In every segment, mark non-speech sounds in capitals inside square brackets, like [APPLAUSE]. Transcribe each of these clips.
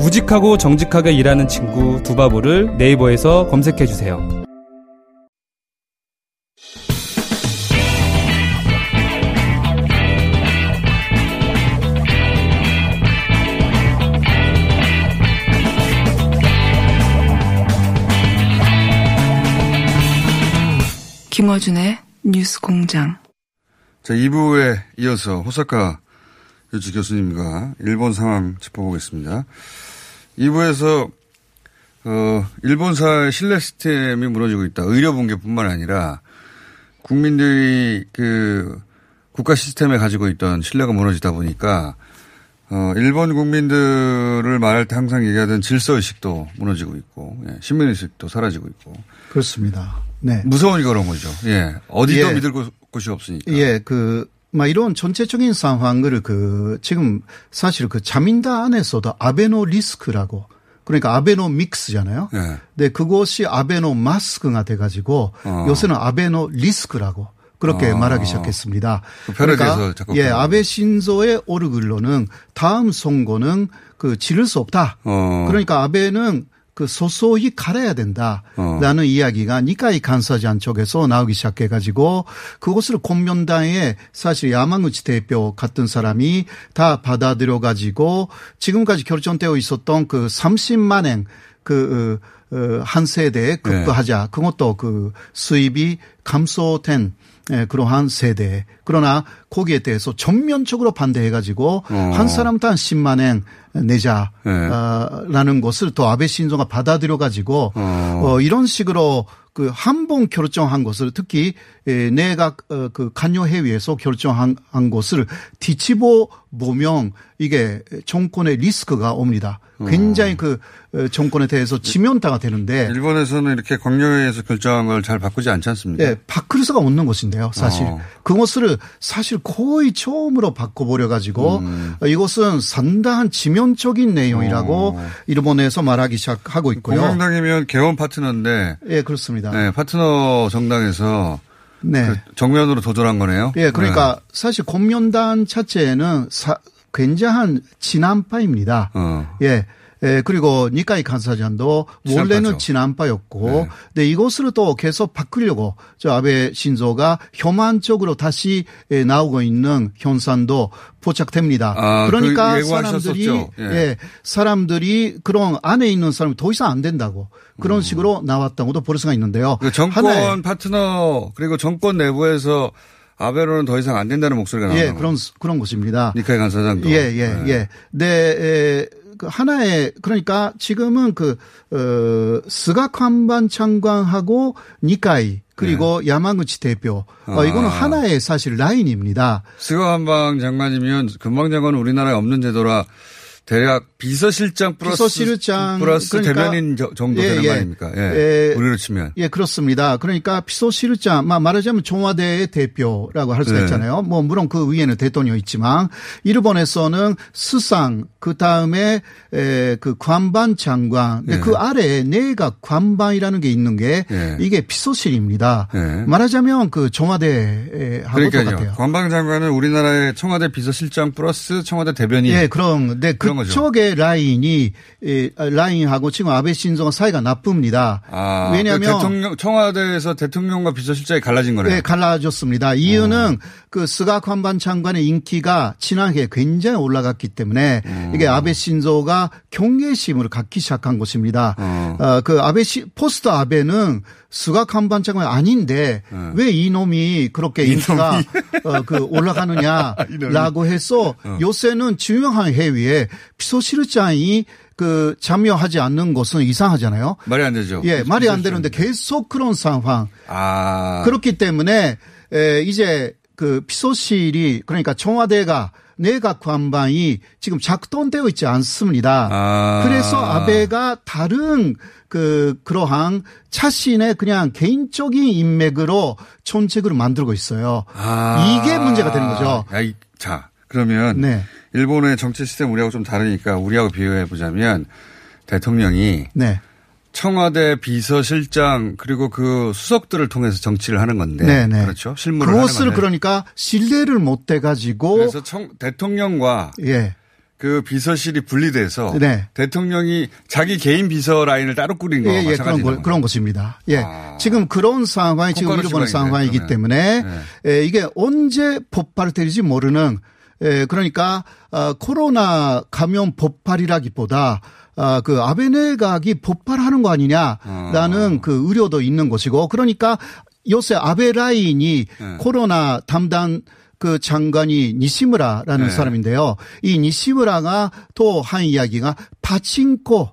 우직하고 정직하게 일하는 친구 두바보를 네이버에서 검색해 주세요. 김어준의 뉴스 공장. 자, 2부에 이어서 호사카 유지 교수님과 일본 상황 짚어보겠습니다. 2부에서, 어, 일본사의 신뢰 시스템이 무너지고 있다. 의료 붕괴뿐만 아니라 국민들이 그 국가 시스템에 가지고 있던 신뢰가 무너지다 보니까 어, 일본 국민들을 말할 때 항상 얘기하던 질서 의식도 무너지고 있고, 예, 신민의식도 사라지고 있고. 그렇습니다. 네. 무서우니까 그런 거죠. 예. 어디도 예. 믿을 곳- 곳이 없으니까. 예, 그, 막 이런 전체적인 상황을 그, 지금 사실 그 자민당 안에서도 아베노 리스크라고 그러니까 아베노 믹스잖아요. 예. 네, 그것이 아베노 마스크가 돼가지고 어. 요새는 아베노 리스크라고 그렇게 어. 말하기 시작했습니다. 그 자꾸 예, 아베 신조의 오르글로는 다음 선거는 그 지를 수 없다. 어. 그러니까 아베는 그 소소히 갈아야 된다라는 어. 이야기가 니카이 간사장 쪽에서 나오기 시작해가지고 그것을 공면당에 사실 야마구치 대표 같은 사람이 다 받아들여가지고 지금까지 결정되어 있었던 그 30만 엔 그, 어, 어, 한 세대에 급부하자. 그것도 그 수입이 감소된 예, 그러한 세대. 그러나 거기에 대해서 전면적으로 반대해가지고 어. 한 사람당 10만 엔 내자. 네. 어, 라는 것을 또 아베 신조가 받아들여 가지고 어. 어, 이런 식으로 그 한 번 결정한 것을 특히 에, 내각 어, 그 간여회의에서 결정한 한 것을 뒤집어 보면 이게 정권의 리스크가 옵니다. 굉장히 그 어, 정권에 대해서 지면타가 되는데 일본에서는 이렇게 광역회의에서 결정한 걸 잘 바꾸지 않지 않습니까? 예, 바꿀 수가 없는 것인데요, 사실. 어. 그것을 사실 거의 처음으로 바꿔버려 가지고 음. 이것은 상당한 지면적인 내용이라고 어. 일본에서 말하기 시작하고 있고요. 공화당이면 개원 파트너인데, 예, 그렇습니다. 네, 파트너 정당에서 네. 그 정면으로 도전한 거네요. 예, 그러니까 사실 공면단 자체는 사, 굉장한 진안파입니다. 어. 예. 예, 그리고 니카이 간사장도 원래는 친한파죠. 진안파였고, 네. 근데 이것을 또 계속 바꾸려고 저 아베 신조가 혐한적으로 다시 예, 나오고 있는 현상도 포착됩니다. 아, 그러니까 그 사람들이. 예. 예, 사람들이 그런 안에 있는 사람이 더 이상 안 된다고 그런 식으로 나왔다고도 볼 수가 있는데요. 그 정권 파트너, 그리고 정권 내부에서 아베로는 더 이상 안 된다는 목소리가 나오는 예, 그런 그런 것입니다. 니카이 간사장도. 예, 예, 네. 예. 네, 에, 그 하나의 그러니까 지금은 그 어, 스가 관반 장관하고 니카이 그리고 야마구치 대표 어, 네. 아. 이거는 하나의 사실 라인입니다. 스가 관방 장관이면 관방 장관은 우리나라에 없는 제도라 대략 비서실장 플러스 비서실장 플러스 그러니까 대변인 저- 정도 예, 되는 예. 거 아닙니까? 예. 예. 우리로 치면. 예, 그렇습니다. 그러니까 비서실장, 마- 말하자면 청와대의 대표라고 할 수가 네. 있잖아요. 뭐, 물론 그 위에는 대통령이 있지만, 일본에서는 수상, 그 다음에, 에, 그 관방 장관, 근데 네. 그 아래에 내각 관방이라는 게 있는 게, 네. 이게 비서실입니다. 네. 말하자면 그 청와대하고. 똑같아요. 관방 장관은 우리나라의 청와대 비서실장 플러스 청와대 대변인. 예, 그럼, 네, 그 그런 그쪽의 라인이 에, 라인하고 지금 아베 신조가 사이가 나쁩니다. 아, 왜냐하면 그 대통령 청와대에서 대통령과 비서실장이 갈라진 거네요. 네, 갈라졌습니다. 이유는 그 스가 관방 장관의 인기가 지난해 굉장히 올라갔기 때문에 이게 아베 신조가 경계심을 갖기 시작한 것입니다. 어. 어, 그 아베 시, 포스트 아베는 스가 관반 장관이 아닌데 왜 이놈이 그렇게 인기가 어, 그 올라가느냐라고 [LAUGHS] 해서 요새는 중요한 회의에 비서실장이 그 참여하지 않는 것은 이상하잖아요. 말이 안 되죠. 예, 말이 안. 되는데 계속 그런 상황. 아. 그렇기 때문에 에, 이제 그 비서실이 그러니까 청와대가 내각 관방이 지금 작동되어 있지 않습니다. 아. 그래서 아베가 다른 그 그러한 자신의 그냥 개인적인 인맥으로 정책을 만들고 있어요. 아. 이게 문제가 되는 거죠. 야, 이- 자, 그러면 네. 일본의 정치 시스템 우리하고 좀 다르니까 우리하고 비교해 보자면 대통령이 네. 청와대 비서실장 그리고 그 수석들을 통해서 정치를 하는 건데 네, 네. 그렇죠. 실무를 그것을. 그러니까 신뢰를 못 돼 가지고 그래서 청, 대통령과 예. 그 비서실이 분리돼서 네. 대통령이 자기 개인 비서 라인을 따로 꾸린 거와 예, 예, 그런, 거. 그런 것입니다. 예. 아. 지금 그런 상황이 지금 일본의 상황이기. 때문에 네. 에, 이게 언제 폭발될지 모르는 에, 그러니까 어, 코로나 감염 폭발이라기보다 아, 그 아베 내각이 폭발하는 거 아니냐라는 어. 그 우려도 있는 것이고 그러니까 요새 아베 라인이 네. 코로나 담당 그 장관이 니시무라라는 네. 사람인데요. 이 니시무라가 또 한 이야기가 파친코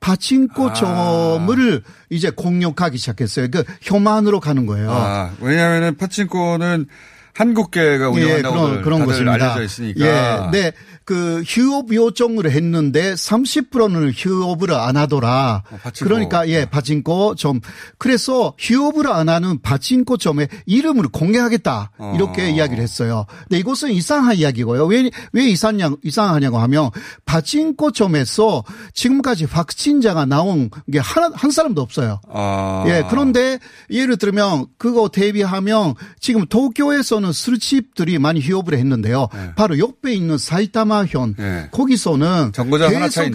파친코 아. 점을 이제 공격하기 시작했어요. 그 혐한으로 가는 거예요. 아, 왜냐하면 파친코는 한국계가 운영한다고 예, 그런, 그런 다들 것입니다. 알려져 있으니까. 예, 네. 그 휴업 요청을 했는데 30%는 휴업을 안 하더라. 어. 그러니까 예, 파친코 점. 그래서 휴업을 안 하는 파친코 점의 이름을 공개하겠다. 이렇게 어. 이야기를 했어요. 근데 이것은 이상한 이야기고요. 왜, 왜 이상냐, 이상하냐고 하면 파친코 점에서 지금까지 확진자가 나온 게 한, 한 사람도 없어요. 아. 예, 그런데 예를 들면 그거 대비하면 지금 도쿄에서는 술집들이 많이 휴업을 했는데요. 바로 옆에 있는 사이타마 현 네. 거기서는.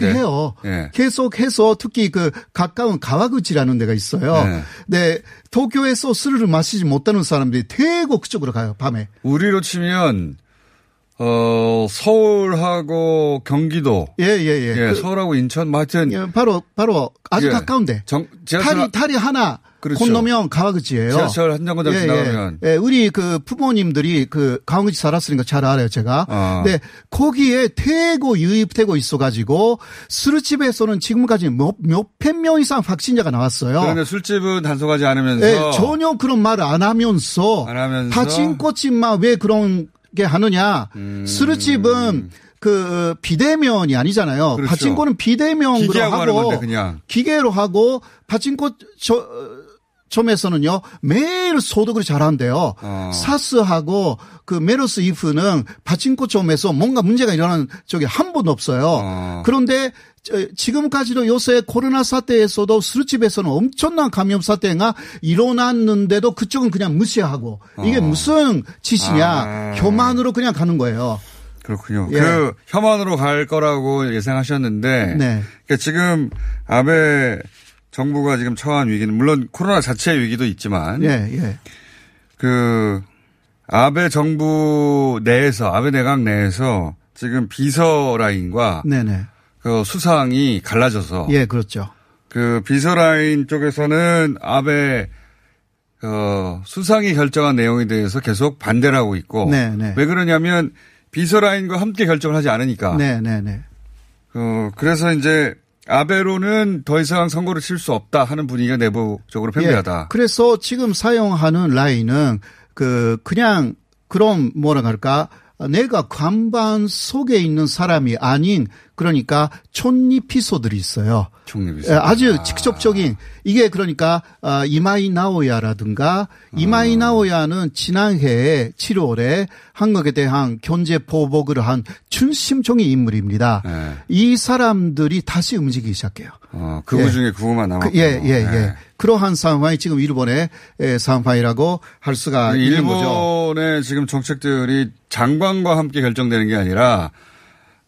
계속해요. 예. 계속해서 특히 그 가까운 가와구치라는 데가 있어요. 네. 네. 도쿄에서 술을 마시지 못하는 사람들이 대거 그쪽으로 가요. 밤에. 우리로 치면 어 서울하고 경기도 예, 예, 예. 예, 그, 서울하고 인천 뭐 하여튼 예, 바로 바로 아주 예. 가까운데. 정- 지하철 탈이 탈이 하나 그렇죠. 건너면 가와구치예요. 지하철 한 정거장 예, 지나가면 예. 예, 우리 그 부모님들이 그 강원지 살았으니까 잘 알아요, 제가. 아. 근데 거기에 대거 유입되고 있어가지고 술집에서는 지금까지 몇, 몇백 명 이상 확진자가 나왔어요. 그런데 술집은 단속하지 않으면서 예, 전혀 그런 말을 안 하면서, 안 하면서 파친코집만 왜 그런 게 하느냐. 술집은 그 비대면이 아니잖아요. 음. 그렇죠. 파친코는 비대면으로 하고. 기계로 하고 파친코 저 점에서는요 매일 소독을 잘한대요. 어. 사스하고 그 메르스 이프는 파친코 점에서 뭔가 문제가 일어나는 적이 한 번도 없어요. 어. 그런데 저- 지금까지도 요새 코로나 사태에서도 술집에서는 엄청난 감염 사태가 일어났는데도 그쪽은 그냥 무시하고 이게 무슨 짓이냐 아. 혐한으로 그냥 가는 거예요. 그렇군요. 예. 그 혐한으로 갈 거라고 예상하셨는데 네. 그러니까 지금 아베 정부가 지금 처한 위기는 물론 코로나 자체의 위기도 있지만 예, 예. 그 아베 정부 내에서 아베 내각 내에서 지금 비서 라인과 네네. 그 수상이 갈라져서 예, 그렇죠. 그 비서 라인 쪽에서는 아베 어, 수상이 결정한 내용에 대해서 계속 반대를 하고 있고 네, 네. 왜 그러냐면 비서 라인과 함께 결정을 하지 않으니까 네, 네, 네. 어, 그래서 이제 아베로는 더 이상 선거를 칠 수 없다 하는 분위기가 내부적으로 팽배하다. 예. 그래서 지금 사용하는 라인은 그 그냥 그런 뭐라 할까 내가 관반 속에 있는 사람이 아닌 그러니까 촌리피소들이 있어요. 총리비서. 예, 아주 직접적인 이게 그러니까 아, 이마이 나오야라든가 이마이 나오야는 지난해 7월에 한국에 대한 경제 보복을 한 중심적인 인물입니다. 네. 이 사람들이 다시 움직이기 시작해요. 어, 그거 예. 중에 그거만 남았고. 그, 예, 예, 예. 그러한 상황이 지금 일본의 예, 상황이라고 할 수가 있는 거죠. 일본의 지금 정책들이 장관과 함께 결정되는 게 아니라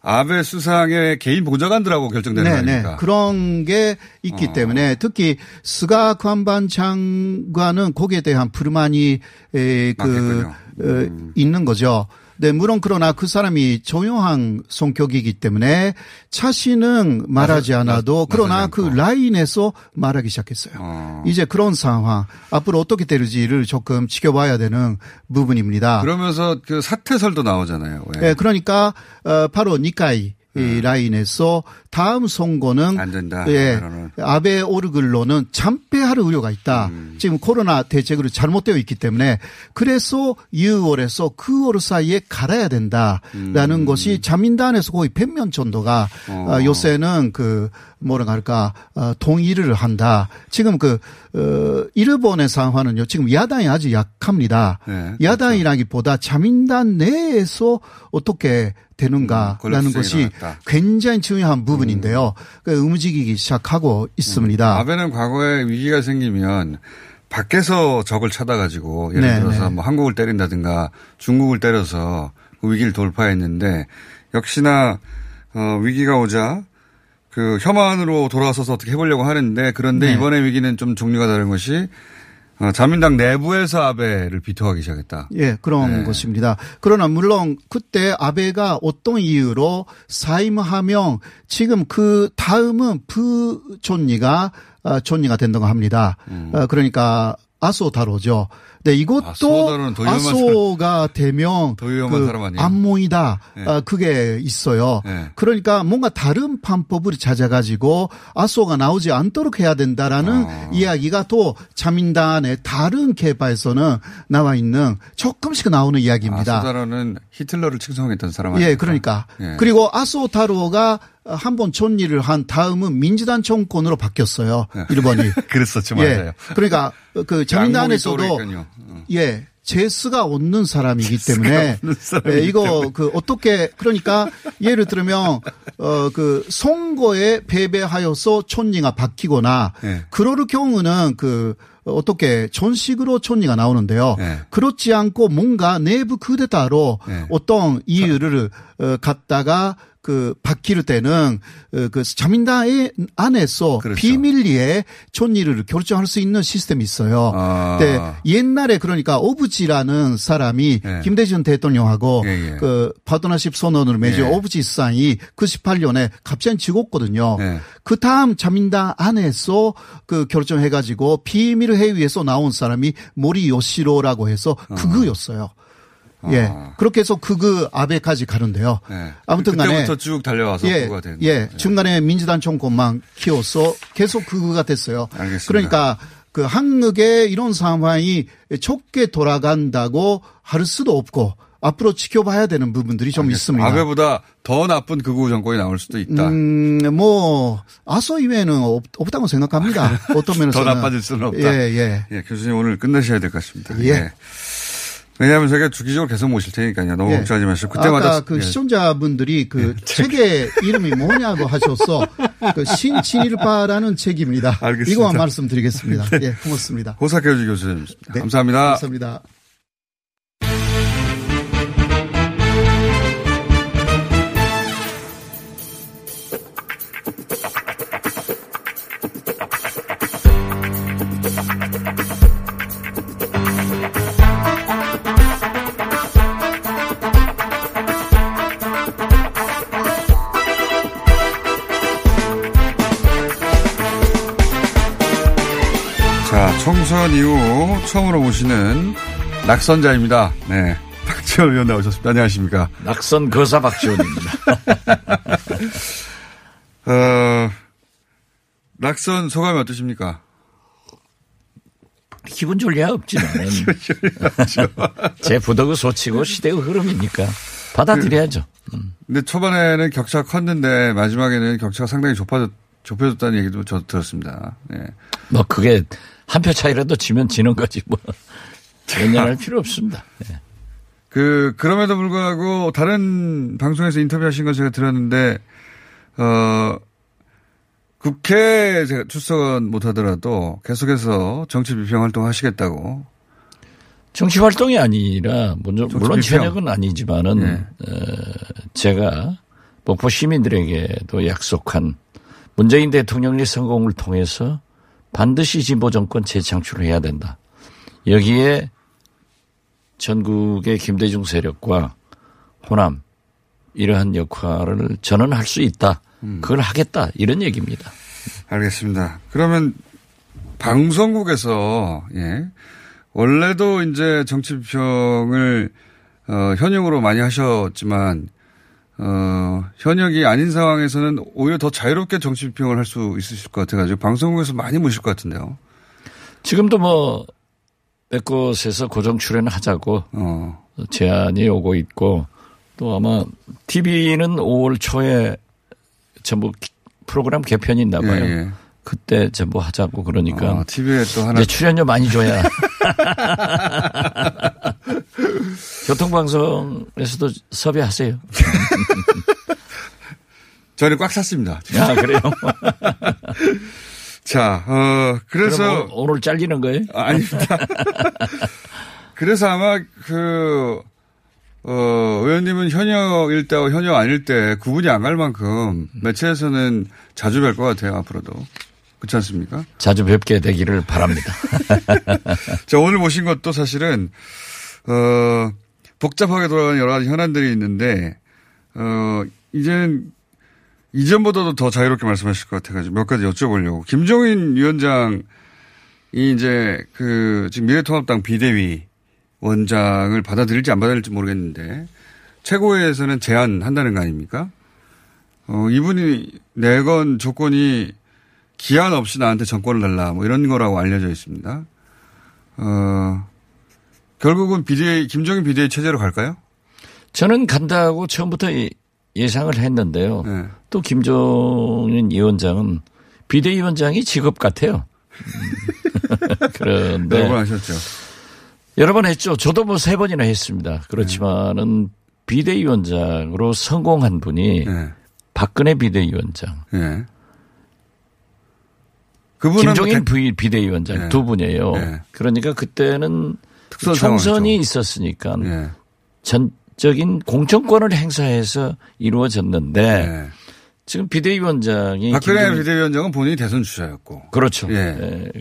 아베 수상의 개인 보좌관들하고 결정되는 네, 네. 거니까. 그런 게 있기 어. 때문에 특히 스가 관반 장관은 거기에 대한 불만이 에, 그 많겠군요. 어, 있는 거죠. 네, 물론 그러나 그 사람이 조용한 성격이기 때문에 자신은 말하지 않아도 그러나 그 않고. 라인에서 말하기 시작했어요. 어. 이제 그런 상황 앞으로 어떻게 되는지를 조금 지켜봐야 되는 부분입니다. 그러면서 그 사퇴설도 나오잖아요. 왜? 예, 그러니까 어, 바로 니카이 이 라인에서 다음 선거는 안 된다. 예, 그러면은. 아베 오르글로는 참패할 우려가 있다. 음. 지금 코로나 대책으로 잘못되어 있기 때문에 그래서 2월에서 9월 사이에 갈아야 된다라는 음. 것이 자민당에서 거의 백면 정도가 어. 어, 요새는 그 뭐라 할까 어, 동의를 한다. 지금 그 어, 일본의 상황은요. 지금 야당이 아주 약합니다. 네, 그렇죠. 야당이라기보다 자민당 내에서 어떻게 되는가라는 음, 것이. 굉장히 중요한 부분 인데요. 그 움직이기 시작하고 있습니다. 아베는 과거에 위기가 생기면 밖에서 적을 찾아가지고 예를 네, 들어서 네. 뭐 한국을 때린다든가 중국을 때려서 그 위기를 돌파했는데 역시나 어, 위기가 오자 그 혐한으로 돌아서서 어떻게 해보려고 하는데 그런데 네. 이번에 위기는 좀 종류가 다른 것이 어, 자민당 내부에서 아베를 비토하기 시작했다. 예, 그런 네. 것입니다. 그러나 물론 그때 아베가 어떤 이유로 사임하면 지금 그 다음은 부존니가 아, 존니가 된다고 합니다. 어, 그러니까 아소다로죠. 네, 이것도 되면 더 위험한 그? 암몽이다. 네. 아, 그게 있어요. 네. 그러니까 뭔가 다른 방법을 찾아가지고 아소가 나오지 않도록 해야 된다라는 아. 이야기가 또 자민당의 다른 개파에서는 나와 있는 조금씩 나오는 이야기입니다. 아소다로는 히틀러를 칭송했던 사람 아니에요? 예, 그러니까. 예. 그리고 아소타로가 한번 존리를 한 다음은 민주당 정권으로 바뀌었어요. 일본이. [LAUGHS] 그랬었죠, 예. 맞아요. 그러니까 그 떠오르니까요. 어. 예. 재수가 없는 사람이기 때문에 없는 예, 이거 때문에. 그 어떻게 그러니까 예를 들면 어 그 선거에 패배하여서 촌리가 바뀌거나 예. 그럴 경우는 그 어떻게 전식으로 촌리가 나오는데요. 예. 그렇지 않고 뭔가 내부 쿠데타로 예. 어떤 이유를 어, 갖다가 그 바뀔 때는 어, 그 자민당의 안에서 그렇죠. 비밀리에 촌리를 결정할 수 있는 시스템이 있어요. 아. 네, 옛날에 그러니까 오브지라는 사람이 예. 김대중 대통령하고 예, 예. 그 파트너십 선언을 맺은 예. 오브지상이 98년에 갑자기 죽었거든요. 예. 그 다음 자민당 안에서 그 결정해가지고 비밀 회의에서 나온 사람이 모리 요시로라고 해서 그거였어요. 예. 아. 그렇게 해서 그거 아베까지 가는데요. 예. 아무튼 간에 그때부터 쭉 달려와서 예, 그거가 되는 예, 거예요. 중간에 민주당 정권만 키워서 계속 그거가 됐어요. 알겠습니다. 그러니까 그 한국의 이런 상황이 좁게 돌아간다고 할 수도 없고 앞으로 지켜봐야 되는 부분들이 좀 있습니다. 아베보다 더 나쁜 극우 정권이 나올 수도 있다. 음, 뭐 아소 이외에는 없, 없다고 생각합니다. [LAUGHS] 어떤 면에서 더 나빠질 수는 없다. 예, 예. 예, 교수님 오늘 끝내셔야 될 것 같습니다. 예. 왜냐하면 저희가 주기적으로 계속 모실 테니까요. 너무 예. 걱정하지 마시고 그때마다 아까 그 예. 시청자분들이 그 책의 이름이 뭐냐고 하셔서 그 신친일파라는 책입니다. 알겠습니다. 이거만 말씀드리겠습니다. 예, 고맙습니다. 호사케우지 교수님이십니다. 네, 감사합니다. 감사합니다. 총선 이후 처음으로 모시는 낙선자입니다. 네. 박지원 의원 나오셨습니다. 안녕하십니까. 낙선 거사 박지원입니다. [LAUGHS] 어, 낙선 소감이 어떠십니까? 기분 리가 없지 나는. 제 부덕을 소치고 시대의 흐름이니까 받아들여야죠. 음. 근데 초반에는 격차가 컸는데 마지막에는 격차가 상당히 좁아졌, 좁혀졌다는 얘기도 저도 들었습니다. 네. 뭐 그게 한 표 차이라도 지면 지는 거지 뭐. 연연할 필요 없습니다. 예. 그, 그럼에도 불구하고 다른 방송에서 인터뷰하신 거 제가 들었는데, 어, 국회 제가 출석은 못 하더라도 계속해서 정치 비평 활동 하시겠다고. 정치 활동이 아니라 물론, 물론 비평. 현역은 아니지만은 예. 어, 제가 목포 시민들에게도 약속한 문재인 대통령의 성공을 통해서 반드시 진보 정권 재창출을 해야 된다. 여기에 전국의 김대중 세력과 호남 이러한 역할을 저는 할 수 있다. 그걸 하겠다. 이런 얘기입니다. 알겠습니다. 그러면 방송국에서 예. 원래도 이제 정치 비평을 어, 현역으로 많이 하셨지만 어, 현역이 아닌 상황에서는 오히려 더 자유롭게 정치 비평을 할 수 있으실 것 같아가지고 방송국에서 많이 모실 것 같은데요. 지금도 뭐, 몇 곳에서 고정 출연을 하자고 어, 제안이 오고 있고 또 아마 TV는 5월 초에 전부 기- 프로그램 개편이 있나 예, 봐요. 예. 그때 전부 하자고 그러니까 어, TV에 또 하나 이제 출연료 많이 줘야. [LAUGHS] [LAUGHS] 교통방송에서도 섭외하세요. [LAUGHS] 저는 꽉 찼습니다. 아, 그래요? [LAUGHS] 자, 어, 그래서 오늘 잘리는 거예요? 아, 아닙니다. [LAUGHS] 그래서 아마 그, 어, 의원님은 현역일 때와 현역 아닐 때 구분이 안 갈 만큼 매체에서는 자주 뵐 것 같아요, 앞으로도. 그렇지 않습니까? 자주 뵙게 되기를 바랍니다. 자, 오늘 모신 것도 사실은, 어, 복잡하게 돌아가는 여러 가지 현안들이 있는데, 어, 이제는 이전보다도 더 자유롭게 말씀하실 것 같아가지고 몇 가지 여쭤보려고. 김종인 위원장이 이제 그 지금 미래통합당 비대위 원장을 받아들일지 안 받아들일지 모르겠는데 최고위에서는 제안한다는 거 아닙니까? 어, 이분이 내건 조건이 기한 없이 나한테 정권을 달라 뭐 이런 거라고 알려져 있습니다. 어, 결국은 비대위, 김종인 비대위 체제로 갈까요? 저는 간다고 처음부터 예- 예상을 했는데요. 네. 또 김종인 위원장은 비대위원장이 직업 같아요. 음. [LAUGHS] 그런데 여러 번 하셨죠. 여러 번 했죠. 저도 뭐 세 번이나 했습니다. 그렇지만은 비대위원장으로 성공한 분이 네. 박근혜 비대위원장, 예. 그분은 김종인 뭐 대- 비- 비대위원장 네. 두 분이에요. 네. 그러니까 그때는 특수한 총선이. 있었으니까 예. 전적인 공천권을 행사해서 이루어졌는데 예. 지금 비대위원장이 박근혜 김종인- 비대위원장은 본인이 대선 주자였고. 그렇죠. 예. 예.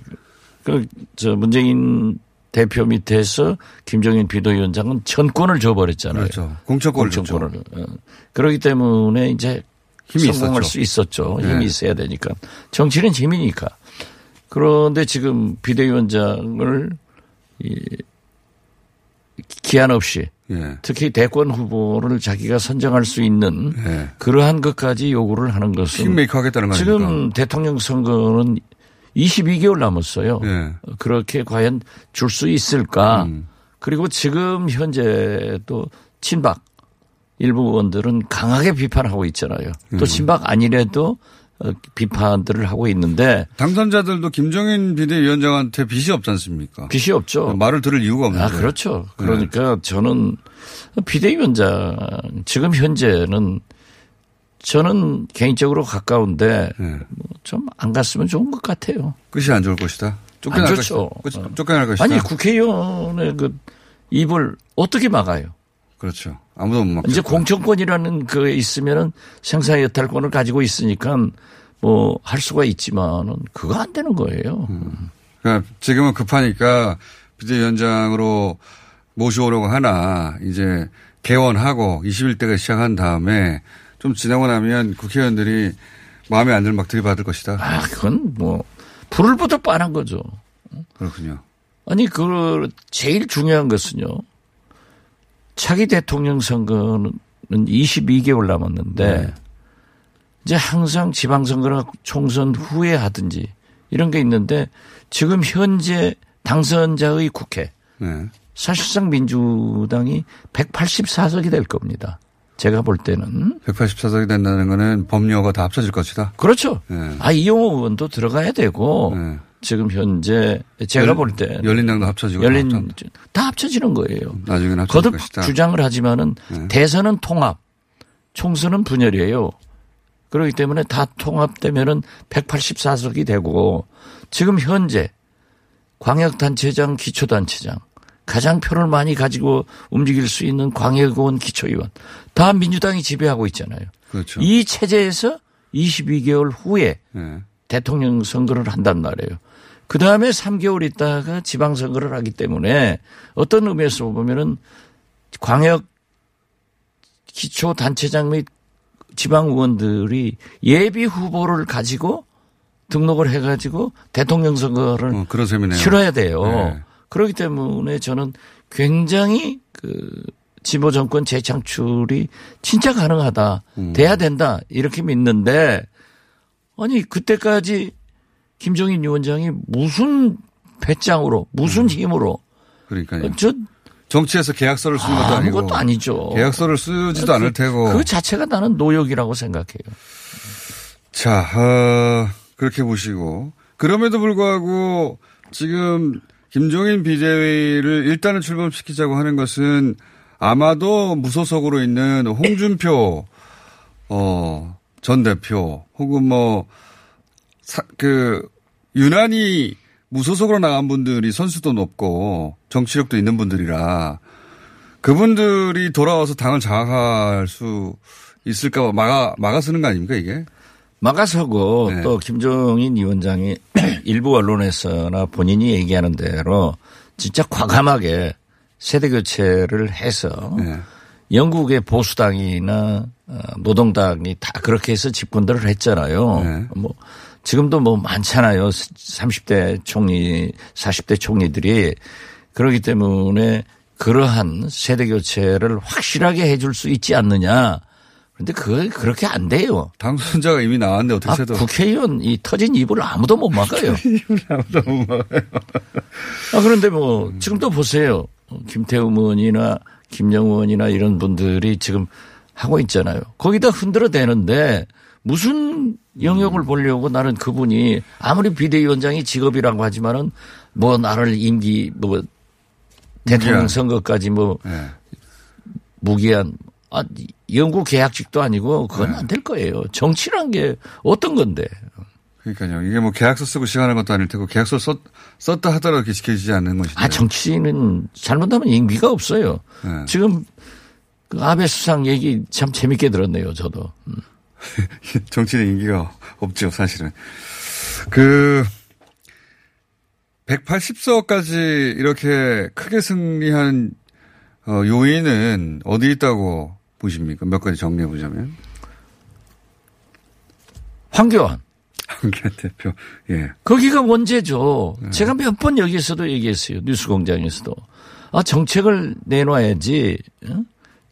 그, 저, 문재인 대표 밑에서 김종인 비대위원장은 전권을 줘버렸잖아요. 그렇죠. 공천권을 공천권을. 어. 그렇기 때문에 이제 힘이 성공할 있었죠. 수 있었죠. 네. 힘이 있어야 되니까. 정치는 힘이니까. 그런데 지금 비대위원장을 이 기한 없이 예. 특히 대권 후보를 자기가 선정할 수 있는 예. 그러한 것까지 요구를 하는 것은 킹메이커? 지금 대통령 선거는 22개월 남았어요. 예. 그렇게 과연 줄 수 있을까? 음. 그리고 지금 현재 또 친박 일부 의원들은 강하게 비판하고 있잖아요. 음. 또 친박 아니래도 어, 비판들을 하고 있는데 당선자들도 김종인 비대위원장한테 빚이 없지 않습니까? 빚이 없죠. 말을 들을 이유가 없는데. 아, 그렇죠. 네. 그러니까 저는 비대위원장 지금 현재는 저는 개인적으로 가까운데 예. 좀안 갔으면 좋은 것 같아요. 끝이 안 좋을 것이다. 쫓겨날 안 것이다. 쫓겨날 것이다. 아니 국회의원의 그 입을 어떻게 막아요? 그렇죠. 아무도 못 막죠. 이제 공천권이라는 그 있으면은 생사 여탈권을 가지고 있으니까 뭐 할 수가 있지만은 그거 안 되는 거예요. 그러니까 지금은 급하니까 비대위원장으로 모셔오려고 하나 이제 개원하고 21대가 시작한 다음에 좀 지나고 나면 국회의원들이 마음에 안 들면 막 들이받을 것이다. 아, 그건 뭐 불을 보다 뻔한 거죠. 그렇군요. 아니 그 제일 중요한 것은요. 차기 대통령 선거는 22개월 남았는데 이제 항상 지방선거나 총선 후에 하든지 이런 게 있는데 지금 현재 당선자의 국회 네. 사실상 민주당이 184석이 될 겁니다. 제가 볼 때는 184석이 된다는 거는 법료가 다 합쳐질 것이다. 그렇죠. 네. 아 이용호 의원도 들어가야 되고 네. 지금 현재 제가 열- 볼 때 열린당도 합쳐지고 열린 다 합쳐- 다 합쳐지는 거예요. 나중에는 거듭 것이다. 주장을 하지만은 네. 대선은 통합, 총선은 분열이에요. 그렇기 때문에 다 통합되면은 184석이 되고 지금 현재 광역단체장, 기초단체장 가장 표를 많이 가지고 움직일 수 있는 광역의원, 기초의원 다 민주당이 지배하고 있잖아요. 그렇죠. 이 체제에서 22개월 후에 예. 대통령 선거를 한단 말이에요. 그 다음에 3개월 있다가 지방선거를 하기 때문에 어떤 의미에서 보면은 광역 기초 단체장 및 지방 의원들이 예비 후보를 가지고 등록을 해가지고 대통령 선거를 어. 치러야 돼요. 네. 그렇기 때문에 저는 굉장히 그 진보 정권 재창출이 진짜 가능하다, 음. 돼야 된다 이렇게 믿는데 아니 그때까지 김종인 위원장이 무슨 배짱으로 무슨 음. 힘으로 그러니까요. 저 정치에서 계약서를 쓰는 것도 아니고. 아무것도 아니죠. 계약서를 쓰지도 않을 테고. 그 자체가 나는 노역이라고 생각해요. 자, 어, 그렇게 보시고. 그럼에도 불구하고 지금 김종인 비대위를 일단은 출범시키자고 하는 것은 아마도 무소속으로 있는 홍준표, 어, 전 대표 혹은 뭐, 사, 그, 유난히 무소속으로 나간 분들이 선수도 높고 정치력도 있는 분들이라 그분들이 돌아와서 당을 장악할 수 있을까 막아, 막아 쓰는 거 아닙니까 이게? 막아서고 네. 또 김종인 위원장이 [CLEARS THROAT] 일부 언론에서나 본인이 얘기하는 대로 진짜 과감하게 세대 교체를 해서 네. 영국의 보수당이나 어, 노동당이 다 그렇게 해서 집권들을 했잖아요. 네. 뭐 지금도 뭐 많잖아요. 30대 총리, 40대 총리들이 그렇기 때문에 그러한 세대 교체를 확실하게 해줄 수 있지 않느냐. 그런데 그거 그렇게 안 돼요. 당선자가 이미 나왔는데 어떻게 아, 해도 국회의원 이 터진 이불을 아무도 못 막아요. [LAUGHS] 아무도 못 막아요. 아, 그런데 뭐 지금도 보세요. 김태우 의원이나 김영우 의원이나 이런 분들이 지금 하고 있잖아요. 거기다 흔들어 대는데 무슨 영역을 보려고 나는 그분이 아무리 비대위원장이 직업이라고 하지만은 뭐 나를 임기 뭐 대통령. 선거까지 뭐 네. 무기한 아, 영구 계약직도 아니고 그건 네. 안될 거예요. 정치란 게 어떤 건데. 그러니까요. 이게 뭐 계약서 쓰고 시간하는 것도 아닐 테고 계약서 썼, 썼다 하더라도 이렇게 지켜지지 않는 것인데. 아, 정치는 잘못하면 임기가 없어요. 네. 지금 그 아베 수상 얘기 참 재밌게 들었네요, 저도. 음. [LAUGHS] 정치는 인기가 없죠, 사실은. 그, 180석까지 이렇게 크게 승리한 어, 요인은 어디 있다고 보십니까? 몇 가지 정리해 보자면. 황교안. 한기한 대표, 예. 거기가 원죄죠. 네. 제가 몇 번 여기서도 얘기했어요. 뉴스 공장에서도. 아, 정책을 내놔야지. 어?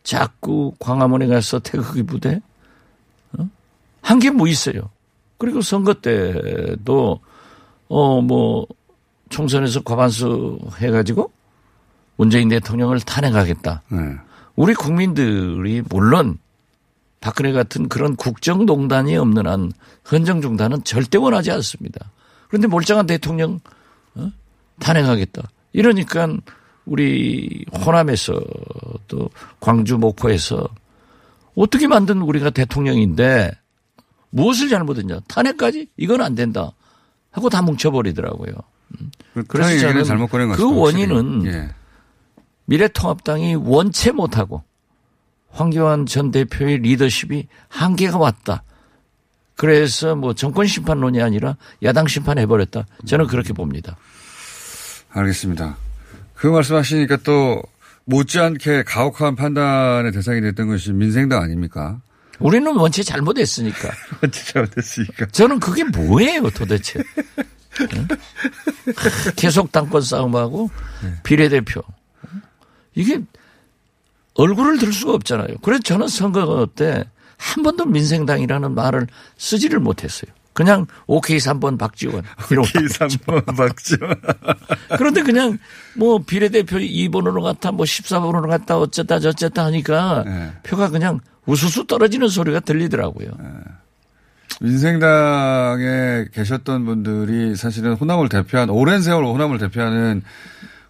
자꾸 광화문에 가서 태극기 부대. 어? 한게 뭐 있어요. 그리고 선거 때도, 어, 뭐, 총선에서 과반수 해가지고 문재인 대통령을 탄핵하겠다. 네. 우리 국민들이 물론 박근혜 같은 그런 국정농단이 없는 한 헌정중단은 절대 원하지 않습니다. 그런데 몰장한 대통령 어? 탄핵하겠다. 이러니까 우리 호남에서 또 광주 목포에서 어떻게 만든 우리가 대통령인데 무엇을 잘못했냐 탄핵까지 이건 안 된다 하고 다 뭉쳐버리더라고요. 그래서 그래서 얘기는 저는 잘못 꺼낸 것 그. 원인은 예. 미래통합당이 원체 못하고 황교안 전 대표의 리더십이 한계가 왔다. 그래서 뭐 정권 심판론이 아니라 야당 심판해버렸다. 저는 그렇게 봅니다. 알겠습니다. 그 말씀하시니까 또 못지않게 가혹한 판단의 대상이 됐던 것이 민생당 아닙니까? 우리는 원체 잘못했으니까. [LAUGHS] 진짜 잘못했으니까. 저는 그게 뭐예요 도대체. 응? 계속 당권 싸움하고 비례대표. 이게 얼굴을 들 수가 없잖아요. 그래서 저는 선거 때 한 번도 민생당이라는 말을 쓰지를 못했어요. 그냥 오케이 3번 박지원. 이러고 계산 번 박죠. [LAUGHS] 그런데 그냥 뭐 비례대표 2번으로 갔다 뭐 14번으로 갔다 어쨌다 저쨌다 하니까 네. 표가 그냥 우수수 떨어지는 소리가 들리더라고요. 민생당에 계셨던 분들이 사실은 호남을 대표한 오랜 세월 호남을 대표하는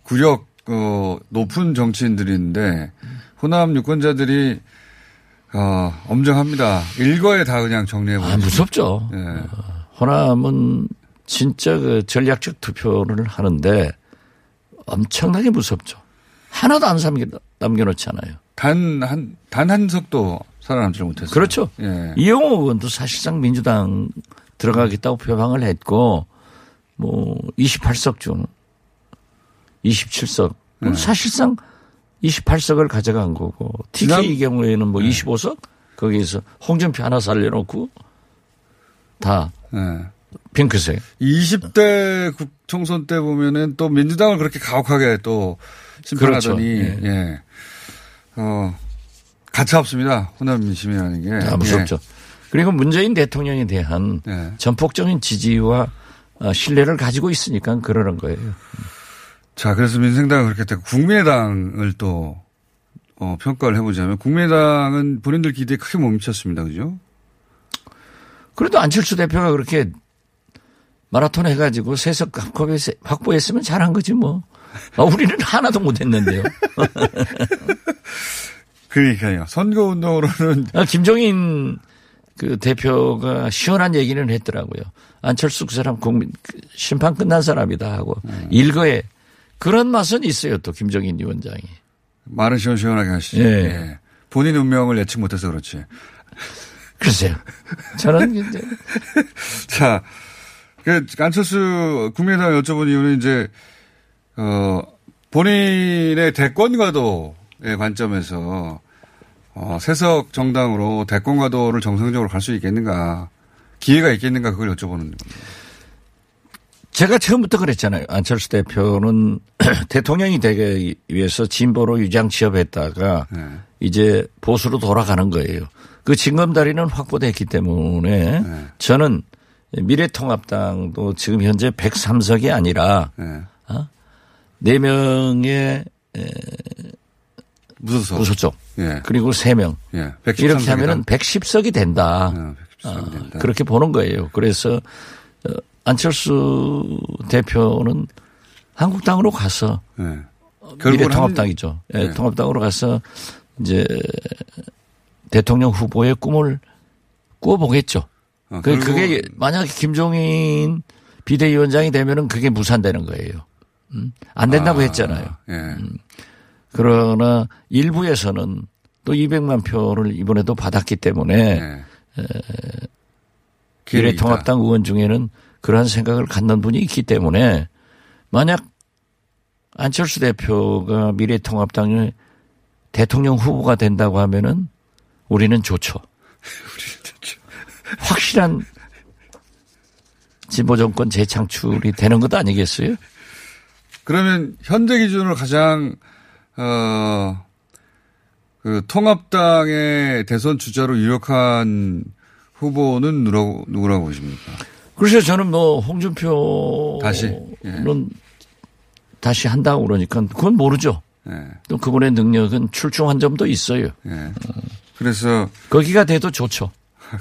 구력 어, 높은 정치인들인데 호남 유권자들이 어, 엄정합니다. 일거에 다 그냥 정리해 버리죠. 아, 무섭죠. 예. 호남은 진짜 그 전략적 투표를 하는데 엄청나게 무섭죠. 하나도 안 남겨, 남겨놓잖아요. 단 한 단 한 석도 살아남지 못했어요. 그렇죠. 예. 이용호 의원도 사실상 민주당 들어가겠다고 표방을 했고 뭐 28석 중 27석 네. 사실상 28석을 가져간 거고 지난- TK 이 경우에는 뭐 네. 25석 거기에서 홍준표 하나 살려놓고 다 예. 핑크색. 20대 국 총선 때 보면은 또 민주당을 그렇게 가혹하게 또 심판하더니 그렇죠. 예. 예. 어 가차 없습니다. 호남 민심이라는 게. 다 무섭죠. 그리고 문재인 대통령에 대한 예. 예. 전폭적인 지지와 어, 신뢰를 가지고 있으니까 그러는 거예요. 자, 그래서 민생당은 그렇게 됐고 국민의당을 또 어, 평가를 해보자면 국민의당은 본인들 기대에 크게 못 미쳤습니다. 그죠? 그래도 안철수 대표가 그렇게 마라톤 해가지고 세석 확보했- 확보했으면 잘한 거지 뭐. 아, 우리는 하나도 못했는데요. [LAUGHS] 그러니까요. 선거운동으로는 아, 김종인 그 대표가 시원한 얘기는 했더라고요. 안철수 그 사람 국민 그 심판 끝난 사람이다 하고 일거에 그런 맛은 있어요 또 김종인 위원장이. 말은 시원시원하게 하시죠. 예. 예. 본인 운명을 예측 못해서 그렇지. [LAUGHS] 글쎄요. 저는 이제 [LAUGHS] 자, 그 안철수 국민의당 여쭤본 이유는 이제 어 본인의 대권과도의 관점에서 어 세석 정당으로 대권 과도를 정상적으로 갈 수 있겠는가 기회가 있겠는가 그걸 여쭤보는 겁니다. 제가 처음부터 그랬잖아요. 안철수 대표는 [CLEARS THROAT] 대통령이 되기 위해서 진보로 유장 취업했다가 네. 이제 보수로 돌아가는 거예요. 그 징검다리는 확보됐기 때문에 네. 저는 미래통합당도 지금 현재 103석이 아니라 예. 네명의 무소속. 무소속 예. 그리고 3명 예. 113석이다. 이렇게 하면은 110석이 된다. 어, 113석이 된다. 아, 그렇게 보는 거예요. 그래서 어, 안철수 대표는 한국당으로 가서 예. 미래통합당이죠. 예, 네. 통합당으로 가서 이제 대통령 후보의 꿈을 꾸어보겠죠. 어, 그- 결국은- 그게 만약에 김종인 비대위원장이 되면은 그게 무산되는 거예요. 음? 안 된다고 아, 했잖아요. 예. 그러나 일부에서는 또 200만 표를 이번에도 받았기 때문에 예. 기회가 미래통합당 의원 중에는 그러한 생각을 갖는 분이 있기 때문에 만약 안철수 대표가 미래통합당의 대통령 후보가 된다고 하면은 우리는 좋죠. [LAUGHS] 확실한 진보 정권 재창출이 되는 것 아니겠어요? 그러면 현재 기준으로 가장 어, 그 통합당의 대선 주자로 유력한 후보는 누구라고, 누구라고 보십니까? 그래서 저는 뭐 홍준표는 다시? 예. 다시 한다고 그러니까 그건 모르죠. 예, 또 그분의 능력은 출중한 점도 있어요. 예. 그래서 거기가 돼도 좋죠. [LAUGHS]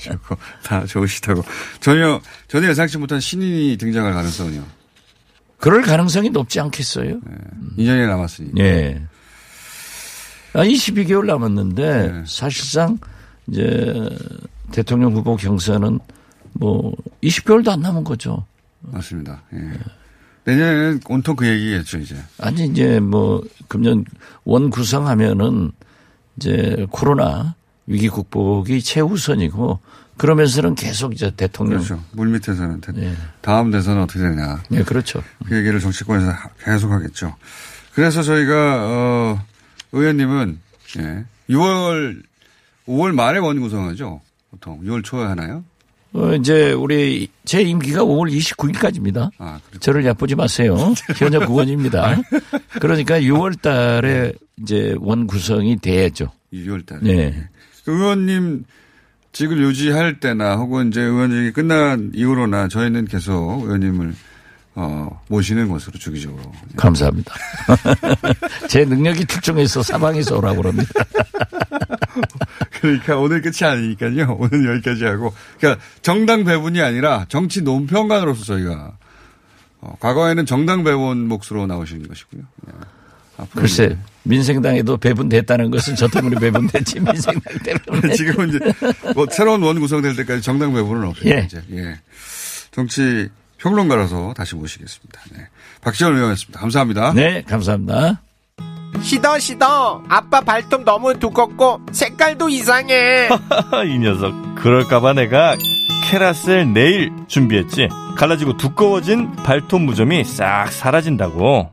좋고 다 좋으시다고 전혀 전혀 예상치 못한 신인이 등장할 가능성은요. 그럴 가능성이 높지 않겠어요? 2년이 남았으니. 예. 아, 22개월 남았는데 네. 사실상 이제 대통령 후보 경선은 뭐 20개월도 안 남은 거죠. 맞습니다. 예. 내년에는 온통 그 얘기겠죠 이제. 아니 이제 뭐 금년 원 구성하면은 이제 코로나 위기 극복이 최우선이고 그러면서는 계속 이제 대통령 그렇죠. 물 밑에서는 대- 예. 다음 대선은 어떻게 되냐. 네, 그렇죠. 그 얘기를 정치권에서 하- 계속 하겠죠. 그래서 저희가, 어, 의원님은, 예, 6월, 5월 말에 원 구성하죠. 보통. 6월 초에 하나요? 어, 이제 우리 제 임기가 5월 29일까지입니다. 아, 그렇죠. 저를 야쁘지 마세요. [LAUGHS] 현역 의원입니다. 그러니까 6월 달에 이제 원 구성이 돼야죠. 6월 달에. 네. 의원님 직을 유지할 때나 혹은 이제 의원직이 끝난 이후로나 저희는 계속 의원님을 어, 모시는 것으로 주기적으로. 감사합니다. [LAUGHS] 제 능력이 출중해서 사방에서 오라고 그럽니다. [LAUGHS] 그러니까 오늘 끝이 아니니까요. 오늘 여기까지 하고. 그러니까 정당 배분이 아니라 정치 논평관으로서 저희가 어, 과거에는 정당 배분 몫으로 나오시는 것이고요. 예. 앞으로는 글쎄, 민생당에도 배분됐다는 것은 저 때문에 배분됐지, [LAUGHS] 민생당 때문에. [LAUGHS] 지금은 이제 뭐 새로운 원 구성될 때까지 정당 배분은 없어요. 예. 이제. 예. 정치 평론가라서 다시 모시겠습니다. 네. 박지원 의원이었습니다. 감사합니다. 네, 감사합니다. 시더 시더 아빠 발톱 너무 두껍고 색깔도 이상해 [LAUGHS] 이 녀석 그럴까봐 내가 캐라셀 네일 준비했지 갈라지고 두꺼워진 발톱 무좀이 싹 사라진다고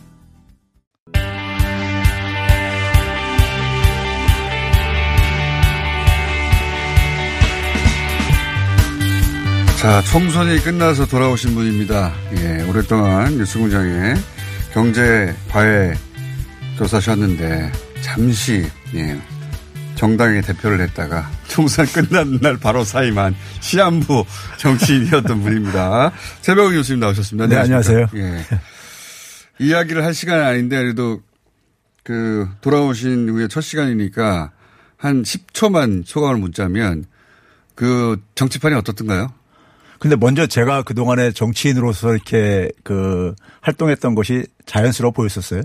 자, 총선이 끝나서 돌아오신 분입니다. 예, 오랫동안 뉴스공장에 경제 과외 교사셨는데 잠시 예, 정당의 대표를 했다가 총선 끝난 날 바로 사임한 시한부 정치인이었던 [LAUGHS] 분입니다. 새벽 교수님 나오셨습니다. 네, 안녕하세요. 예. 이야기를 할 시간은 아닌데 그래도 그 돌아오신 후에 첫 시간이니까 한 10초만 소감을 묻자면 그 정치판이 어떻던가요? 근데 먼저 제가 그동안에 정치인으로서 이렇게 그 활동했던 것이 자연스러워 보였었어요.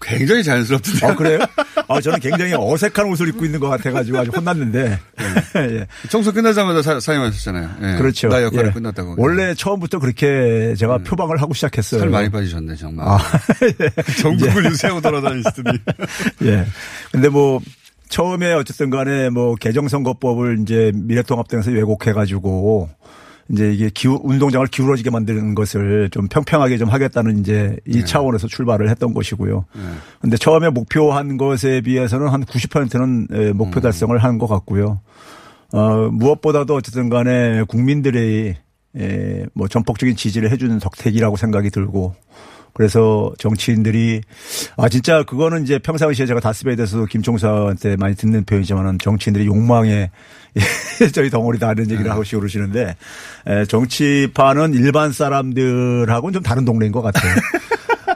굉장히 자연스럽던데. 아, 그래요? 아, 저는 굉장히 어색한 옷을 입고 있는 것 같아가지고 아주 혼났는데. 예. [LAUGHS] 청소 끝나자마자 사, 사임하셨잖아요. 예. 그렇죠. 나 역할이 예. 끝났다고. 원래 처음부터 그렇게 제가 표방을 하고 시작했어요. 살 많이 빠지셨네, 정말. 아, [LAUGHS] 전국을 유세하고 돌아다니시더니. [LAUGHS] 예. 근데 뭐, 처음에 어쨌든 간에 뭐 개정선거법을 이제 미래통합당에서 왜곡해가지고 이제 이게 기후, 운동장을 기울어지게 만드는 것을 좀 평평하게 좀 하겠다는 이제 이 네. 차원에서 출발을 했던 것이고요. 근데 처음에 목표한 것에 비해서는 한 90%는 예, 목표 음. 달성을 한 것 같고요. 어, 무엇보다도 어쨌든 간에 국민들의 예, 뭐 전폭적인 지지를 해주는 덕택이라고 생각이 들고 그래서 정치인들이 아 진짜 그거는 이제 평상시에 제가 다스베이드에서 김총사한테 많이 듣는 표현이지만은 정치인들이 욕망에 [LAUGHS] 저희 덩어리다 이런 얘기를 하고 그러시는데 에, 정치판은 일반 사람들하고는 좀 다른 동네인 것 같아요. [LAUGHS]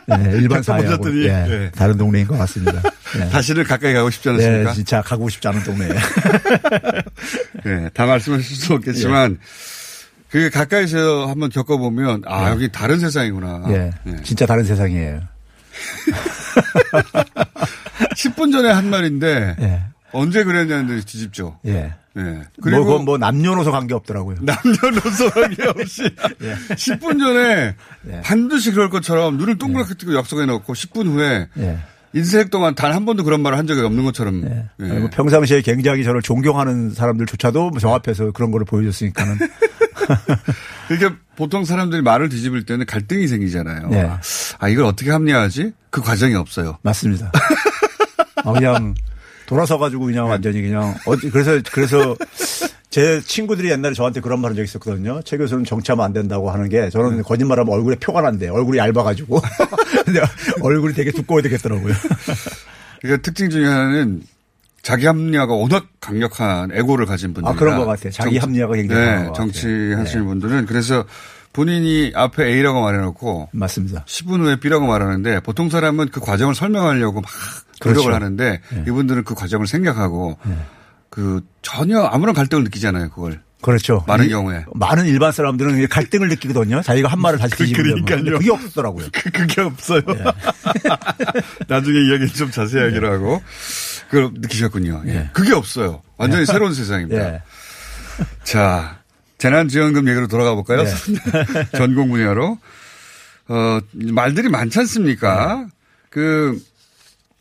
예, 일반 사회하고 보셨더니, 예, 예. 다른 동네인 것 같습니다. 예. 다시는 가까이 가고 싶지 않으십니까? 네, 진짜 가고 싶지 않은 동네예요. [LAUGHS] 네, 다 말씀하실 수 없겠지만, 그 가까이서 한번 겪어보면, 아, 여기 다른 세상이구나. 예, 네. 진짜 다른 세상이에요. [LAUGHS] 10분 전에 한 말인데, 예. 언제 그랬냐는 데 뒤집죠. 예. 예. 그리고 뭐, 뭐 남녀노소 관계 없더라고요. 남녀노소 관계 없이 [LAUGHS] 예. 10분 전에 예. 반드시 그럴 것처럼 눈을 동그랗게 뜨고 약속해 놓고 10분 후에 예. 인생 동안 단 한 번도 그런 말을 한 적이 없는 것처럼. 예. 그리고 평상시에 굉장히 저를 존경하는 사람들조차도 저 앞에서 그런 거를 보여줬으니까는. [LAUGHS] [LAUGHS] 그러니까 보통 사람들이 말을 뒤집을 때는 갈등이 생기잖아요. 네. 아, 이걸 어떻게 합리화하지? 그 과정이 없어요. 맞습니다. 아, 그냥 돌아서 가지고 그냥 완전히 그냥 어디 그래서 그래서 제 친구들이 옛날에 저한테 그런 말한 적 있었거든요. 최 교수는 정치하면 안 된다고 하는 게 저는 거짓말하면 얼굴에 표가 난대. 얼굴이 얇아가지고. [LAUGHS] 근데 얼굴이 되게 두꺼워야 되겠더라고요. 그러니까 특징 중에 하나는 자기 합리화가 워낙 강력한 애고를 가진 분들. 아, 그런 것 같아요. 자기 합리화가 굉장히 네, 강한 것 같아요. 정치 하시는 네. 분들은 그래서 본인이 앞에 A라고 말해놓고 맞습니다. 10분 후에 B라고 말하는데 보통 사람은 그 과정을 설명하려고 막 노력을 그렇죠. 하는데 네. 이분들은 그 과정을 생략하고 그 전혀 아무런 갈등을 느끼잖아요. 그걸. 그렇죠. 많은 이- 경우에. 많은 일반 사람들은 갈등을 느끼거든요. 자기가 한 말을 다시 뒤집으면. 그러니까요. 그게 없더라고요. 그- [LAUGHS] 그게 없어요. 네. [LAUGHS] 나중에 이야기 좀 자세히 하기로 하고 그걸 느끼셨군요. 예. 그게 없어요. 완전히 네. 새로운 세상입니다. 예. 자, 재난지원금 얘기로 돌아가 볼까요? 네. [LAUGHS] 전공 분야로. 어, 말들이 많지 않습니까? 그,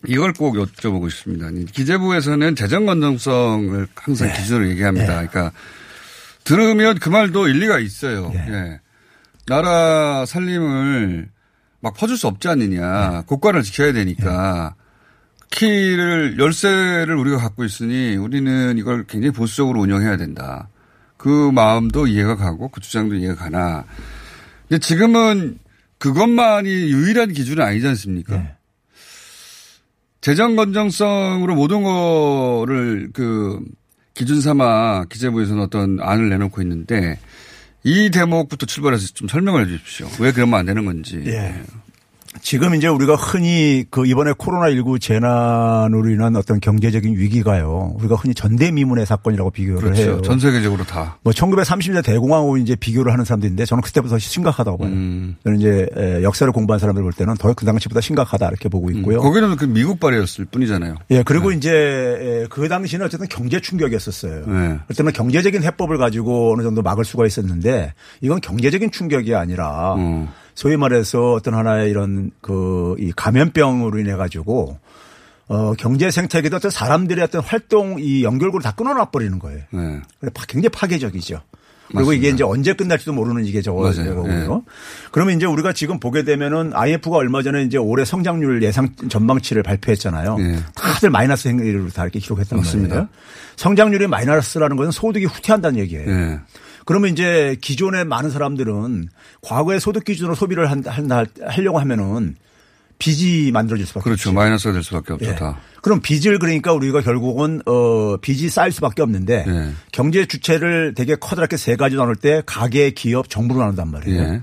이걸 꼭 여쭤보고 싶습니다. 기재부에서는 재정 건전성을 항상 네. 기준으로 얘기합니다. 그러니까 들으면 그 말도 일리가 있어요. 예. 나라 살림을 막 퍼줄 수 없지 않느냐. 네. 국가를 지켜야 되니까 키를 열쇠를 우리가 갖고 있으니 우리는 이걸 굉장히 보수적으로 운영해야 된다. 그 마음도 이해가 가고 그 주장도 이해가 가나. 근데 지금은 그것만이 유일한 기준은 아니지 않습니까? 네. 재정 건정성으로 모든 거를 그 기준 삼아 기재부에서는 어떤 안을 내놓고 있는데 이 대목부터 출발해서 좀 설명을 해 주십시오. 왜 그러면 안 되는 건지. 예. 지금 이제 우리가 흔히 그 이번에 코로나19 재난으로 인한 어떤 경제적인 위기가요. 우리가 흔히 전대미문의 사건이라고 비교를 그렇죠. 해요. 전 세계적으로 다. 뭐 1930년대 대공황으로 이제 비교를 하는 사람도 있는데 저는 그때부터 심각하다고 봐요. 음. 저는 이제 에, 역사를 공부한 사람들 볼 때는 더 그 당시보다 심각하다 이렇게 보고 있고요. 음. 거기는 그 미국 발이었을 뿐이잖아요. 예, 그리고 이제 에, 그 당시는 어쨌든 경제 충격이었었어요. 네. 그때는 경제적인 해법을 가지고 어느 정도 막을 수가 있었는데 이건 경제적인 충격이 아니라 음. 소위 말해서 어떤 하나의 이런 그 이 감염병으로 인해 가지고 어 경제 생태계도 어떤 사람들의 어떤 활동 이 연결고를 다 끊어놔 버리는 거예요. 네. 굉장히 파괴적이죠. 그리고 맞습니다. 이게 이제 언제 끝날지도 모르는 이게 맞아요. 저거고요. 그러면 이제 우리가 지금 보게 되면은 IMF가 얼마 전에 이제 올해 성장률 예상 전망치를 발표했잖아요. 예. 다들 마이너스 행위를 다 이렇게 기록했단 맞습니다. 말이에요. 성장률이 마이너스라는 것은 소득이 후퇴한다는 얘기예요. 예. 그러면 이제 기존의 많은 사람들은 과거의 소득 기준으로 소비를 한, 한, 하려고 하면은 빚이 만들어질 수밖에 그렇죠. 없죠. 마이너스가 될 수밖에 없죠. 예. 다. 그럼 빚을 그러니까 우리가 결국은 어 빚이 쌓일 수밖에 없는데 예. 경제 주체를 되게 커다랗게 세 가지 나눌 때 가계, 기업, 정부로 나눈단 말이에요. 예.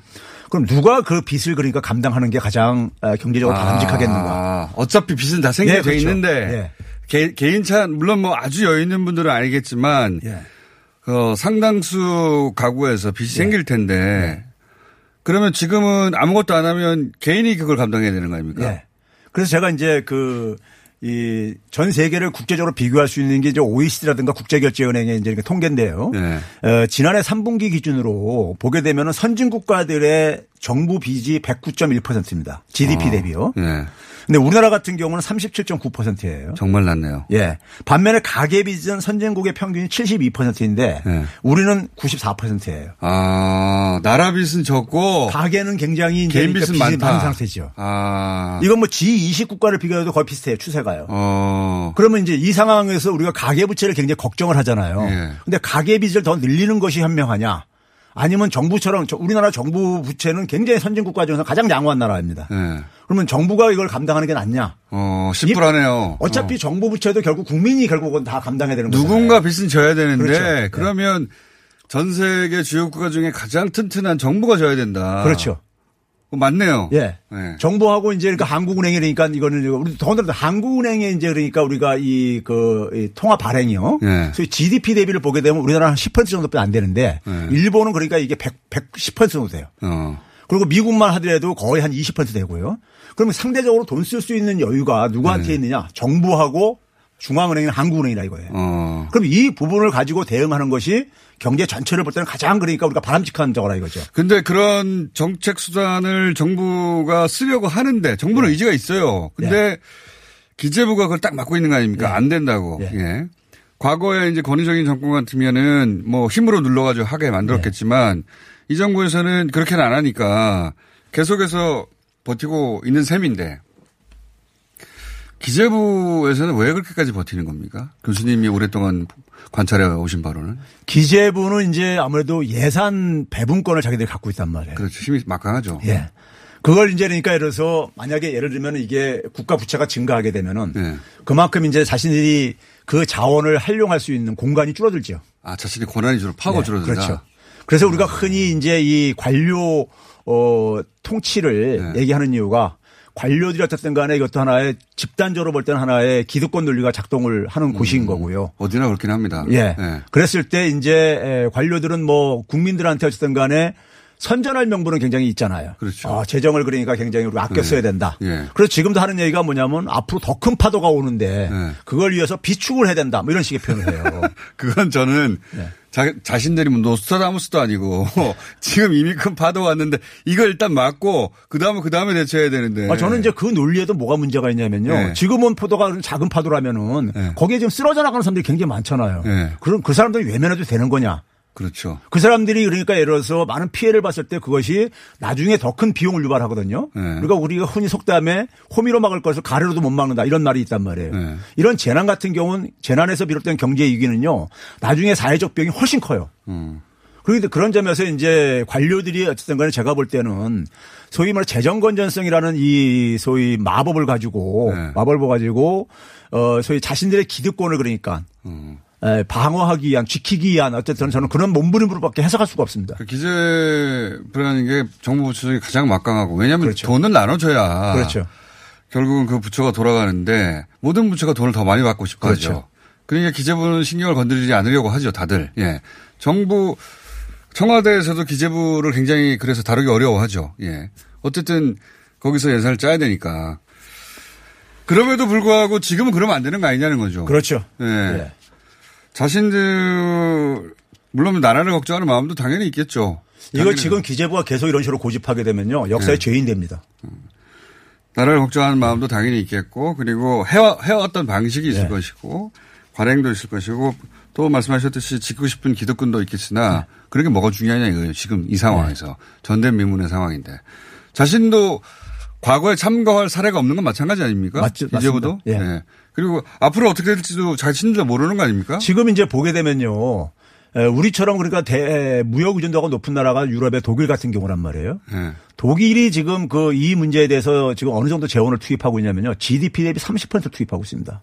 그럼 누가 그 빚을 그러니까 감당하는 게 가장 어, 경제적으로 바람직하겠는가? 아, 어차피 빚은 다 생겨져 예, 그렇죠. 있는데 개, 개인 차 물론 뭐 아주 여유 있는 분들은 알겠지만 예. 어, 상당수 가구에서 빚이 생길 텐데 그러면 지금은 아무것도 안 하면 개인이 그걸 감당해야 되는 거 아닙니까? 예. 그래서 제가 이제 그, 이 전 세계를 국제적으로 비교할 수 있는 게 이제 OECD라든가 국제결제은행의 이제 통계인데요. 네. 어, 지난해 3분기 기준으로 보게 되면은 선진 국가들의 정부 빚이 109.1%입니다. GDP 어, 대비요. 예. 근데 우리나라 같은 경우는 37.9%예요. 정말 낮네요. 예. 반면에 가계 빚은 선진국의 평균이 72%인데 예. 우리는 94%예요. 아, 나라 빚은 적고 가계는 굉장히 이제 개인 그러니까 빚은 빚이 많다. 많은 상태죠. 아. 이건 뭐 G20 국가를 비교해도 거의 비슷해요. 추세가요. 어. 그러면 이제 이 상황에서 우리가 가계 부채를 굉장히 걱정을 하잖아요. 예. 근데 가계 빚을 더 늘리는 것이 현명하냐? 아니면 정부처럼 저- 우리나라 정부 부채는 굉장히 선진 국가 중에서 가장 양호한 나라입니다. 예. 그러면 정부가 이걸 감당하는 게 낫냐? 어, 심플하네요. 어차피 정부 부채도 결국 국민이 결국은 다 감당해야 되는 거잖아요. 누군가 빚은 져야 되는데 그렇죠. 네. 그러면 전 세계 주요 국가 중에 가장 튼튼한 정부가 져야 된다. 그렇죠. 어, 맞네요. 예. 네. 정부하고 이제 그러니까 한국은행이니까 이거는 우리 더군다나 한국은행에 이제 그러니까 우리가 이그 통화 발행이요. 예. 소위 GDP 대비를 보게 되면 우리나라는 한10% 정도밖에 안 되는데 예. 일본은 그러니까 이게 100, 110% 정도 돼요. 어. 그리고 미국만 하더라도 거의 한 20% 되고요. 그러면 상대적으로 돈 쓸 수 있는 여유가 누구한테 네. 있느냐? 정부하고 중앙은행이나 한국은행이라 이거예요. 어. 그럼 이 부분을 가지고 대응하는 것이 경제 전체를 볼 때는 가장 그러니까 우리가 바람직한 저거라 이거죠. 근데 그런 정책 수단을 정부가 쓰려고 하는데 정부는 네. 의지가 있어요. 근데 기재부가 그걸 딱 맡고 있는 거 아닙니까? 네. 안 된다고. 예. 과거에 이제 권위적인 정권 같으면은 뭐 힘으로 눌러가지고 하게 만들었겠지만 네. 이 정부에서는 그렇게는 안 하니까 계속해서 버티고 있는 셈인데 기재부에서는 왜 그렇게까지 버티는 겁니까? 교수님이 오랫동안 관찰해 오신 바로는. 기재부는 이제 아무래도 예산 배분권을 자기들이 갖고 있단 말이에요. 그렇죠. 힘이 막강하죠. 예. 그걸 이제 그러니까 예를 들어서 만약에 예를 들면 이게 국가 부채가 증가하게 되면은 네. 그만큼 이제 자신들이 그 자원을 활용할 수 있는 공간이 줄어들죠. 아, 자신의 권한이 줄 파고 네, 줄어든다. 그렇죠. 그래서 우리가 흔히 이제 이 관료 어 통치를 네. 얘기하는 이유가 관료들이 어쨌든 간에 이것도 하나의 집단적으로 볼 때는 하나의 기득권 논리가 작동을 하는 곳인 거고요. 어디나 그렇긴 합니다. 예. 네. 그랬을 때 이제 에, 관료들은 뭐 국민들한테 어쨌든 간에 선전할 명분은 굉장히 있잖아요. 그렇죠. 어, 재정을 그러니까 굉장히 우리가 아껴 써야 된다. 예. 그래서 지금도 하는 얘기가 뭐냐면 앞으로 더 큰 파도가 오는데 네. 그걸 위해서 비축을 해야 된다. 뭐 이런 식의 표현을 해요. [LAUGHS] 그건 저는 네. 자, 자신들이 뭐 노스트라다무스도 아니고 [LAUGHS] 지금 이미 큰 파도가 왔는데 이걸 일단 막고 그 다음에 그 다음에 대처해야 되는데. 아, 저는 이제 그 논리에도 뭐가 문제가 있냐면요. 네. 지금은 포도가 작은 파도라면은 네. 거기에 지금 쓰러져 나가는 사람들이 굉장히 많잖아요. 네. 그럼 그 사람들이 외면해도 되는 거냐? 그렇죠. 그 사람들이 그러니까 예를 들어서 많은 피해를 봤을 때 그것이 나중에 더 큰 비용을 유발하거든요. 네. 그러니까 우리가 흔히 속담에 호미로 막을 것을 가래로도 못 막는다 이런 말이 있단 말이에요. 네. 이런 재난 같은 경우는 재난에서 비롯된 경제 위기는요. 나중에 사회적 비용이 훨씬 커요. 음. 그런데 그런 점에서 이제 관료들이 어쨌든 간에 제가 볼 때는 소위 말해 재정 건전성이라는 이 소위 마법을 가지고 네. 마법을 가지고 어 소위 자신들의 기득권을 그러니까 음. 에, 방어하기 위한 지키기 위한 어쨌든 저는 그런 몸부림으로밖에 해석할 수가 없습니다. 그 기재 부라는 게 정부 부처 중에 가장 막강하고 왜냐하면 돈을 나눠줘야 그렇죠. 결국은 그 부처가 돌아가는데 모든 부처가 돈을 더 많이 받고 싶어 하죠. 그렇죠. 그러니까 기재부는 신경을 건드리지 않으려고 하죠, 다들. 예. 정부 청와대에서도 기재부를 굉장히 그래서 다루기 어려워하죠. 예. 어쨌든 거기서 예산을 짜야 되니까. 그럼에도 불구하고 지금은 그러면 안 되는 거 아니냐는 거죠. 그렇죠. 예. 예. 자신들 물론 나라를 걱정하는 마음도 당연히 있겠죠. 당연히 지금 기재부가 계속 이런 식으로 고집하게 되면요 역사의 네. 죄인 됩니다. 나라를 걱정하는 마음도 당연히 있겠고 그리고 해와, 해왔던 방식이 있을 네. 것이고 관행도 있을 것이고 또 말씀하셨듯이 짓고 싶은 기득권도 있겠으나 네. 그런 게 뭐가 중요하냐 이거예요. 지금 이 상황에서 전대미문의 상황인데 자신도 과거에 참가할 사례가 없는 건 마찬가지 아닙니까? 맞죠, 이제부터. 예. 네. 그리고 앞으로 어떻게 될지도 자신도 모르는 거 아닙니까? 지금 이제 보게 되면요. 에, 우리처럼 그러니까 대, 무역 의존도가 높은 나라가 유럽의 독일 같은 경우란 말이에요. 네. 독일이 지금 그 이 문제에 대해서 지금 어느 정도 재원을 투입하고 있냐면요. GDP 대비 30% 투입하고 있습니다.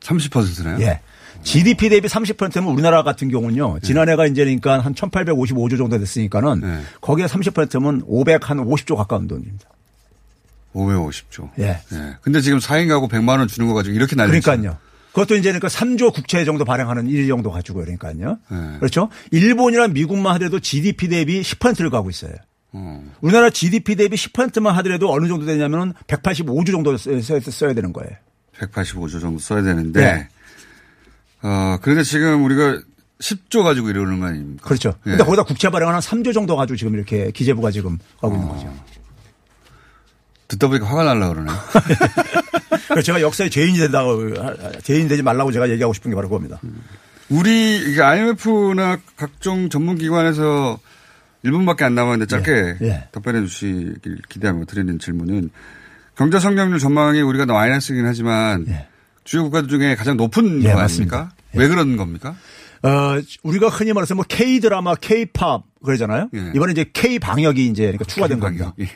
30%나요? 예. GDP 대비 30%면 우리나라 같은 경우는요. 네. 지난해가 이제 그러니까 한 1855조 정도 됐으니까는 네. 거기에 30%면 550조 가까운 돈입니다. 550조. 예. 예. 근데 지금 4인 가구 100만 원 주는 거 가지고 이렇게 난리 그러니까요. 그것도 이제 그러니까 3조 국채 정도 발행하는 일 정도 가지고 그러니까요. 네. 그렇죠. 일본이나 미국만 하더라도 GDP 대비 10%를 가고 있어요. 어. 우리나라 GDP 대비 10%만 하더라도 어느 정도 되냐면은 185조 정도 써야, 되는 거예요. 185조 정도 써야 되는데 네. 어, 그런데 지금 우리가 10조 가지고 이러는 거 아닙니까? 그렇죠. 예. 근데 거기다 국채 발행하는 3조 정도 가지고 지금 이렇게 기재부가 지금 하고 있는 거죠. 듣다 보니까 화가 날라 그러네. [LAUGHS] 제가 역사의 죄인이 된다고, 죄인 되지 말라고 제가 얘기하고 싶은 게 바로 그겁니다. 우리 IMF나 각종 전문기관에서 1분밖에 안 남았는데 짧게 예, 예. 답변해 주시길 기대하며 드리는 질문은 경제 성장률 전망이 우리가 마이너스이긴 하지만 주요 국가들 중에 가장 높은 예, 거. 아닙니까? 왜 그런 겁니까? 어, 우리가 흔히 말해서 뭐 K-드라마, K-팝 그러잖아요. 예. 이번에 이제 K-방역이 이제 그러니까 추가된 겁니다. 예.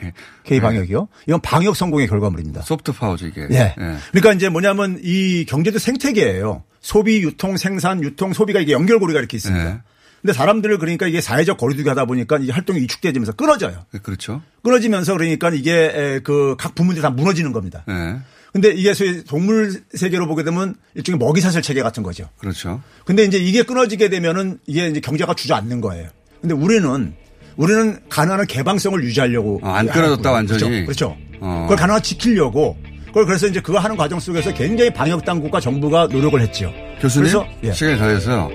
K-방역이요. 이건 방역 성공의 결과물입니다. 소프트 파워죠 이게. 예. 예. 그러니까 이제 뭐냐면 이 경제도 생태계예요. 소비, 유통, 생산, 유통, 소비가 이게 연결고리가 이렇게 있습니다. 예. 근데 사람들을 그러니까 이게 사회적 거리두기 하다 보니까 이 활동이 위축되면서 끊어져요. 그렇죠. 끊어지면서 그러니까 이게 그 각 부문들이 다 무너지는 겁니다. 예. 근데 이게 소위 동물 세계로 보게 되면 일종의 먹이사슬 체계 같은 거죠. 그렇죠. 근데 이제 이게 끊어지게 되면은 이게 이제 경제가 주저앉는 거예요. 근데 우리는 우리는 가능한 개방성을 유지하려고 아, 안 끊어졌다, 완전히? 그렇죠. 그렇죠. 어. 그걸 가능한 지키려고 그걸 그래서 이제 그거 하는 과정 속에서 굉장히 방역 당국과 정부가 노력을 했죠. 교수님 그래서 예. 시간이 다 돼서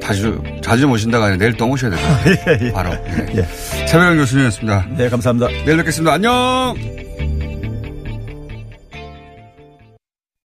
자주 자주 모신다가 아니라 내일 또 모셔야 됩니다. [LAUGHS] 바로. 예. 예. 차배현 교수님이었습니다. 네, 감사합니다. 내일 뵙겠습니다. 안녕.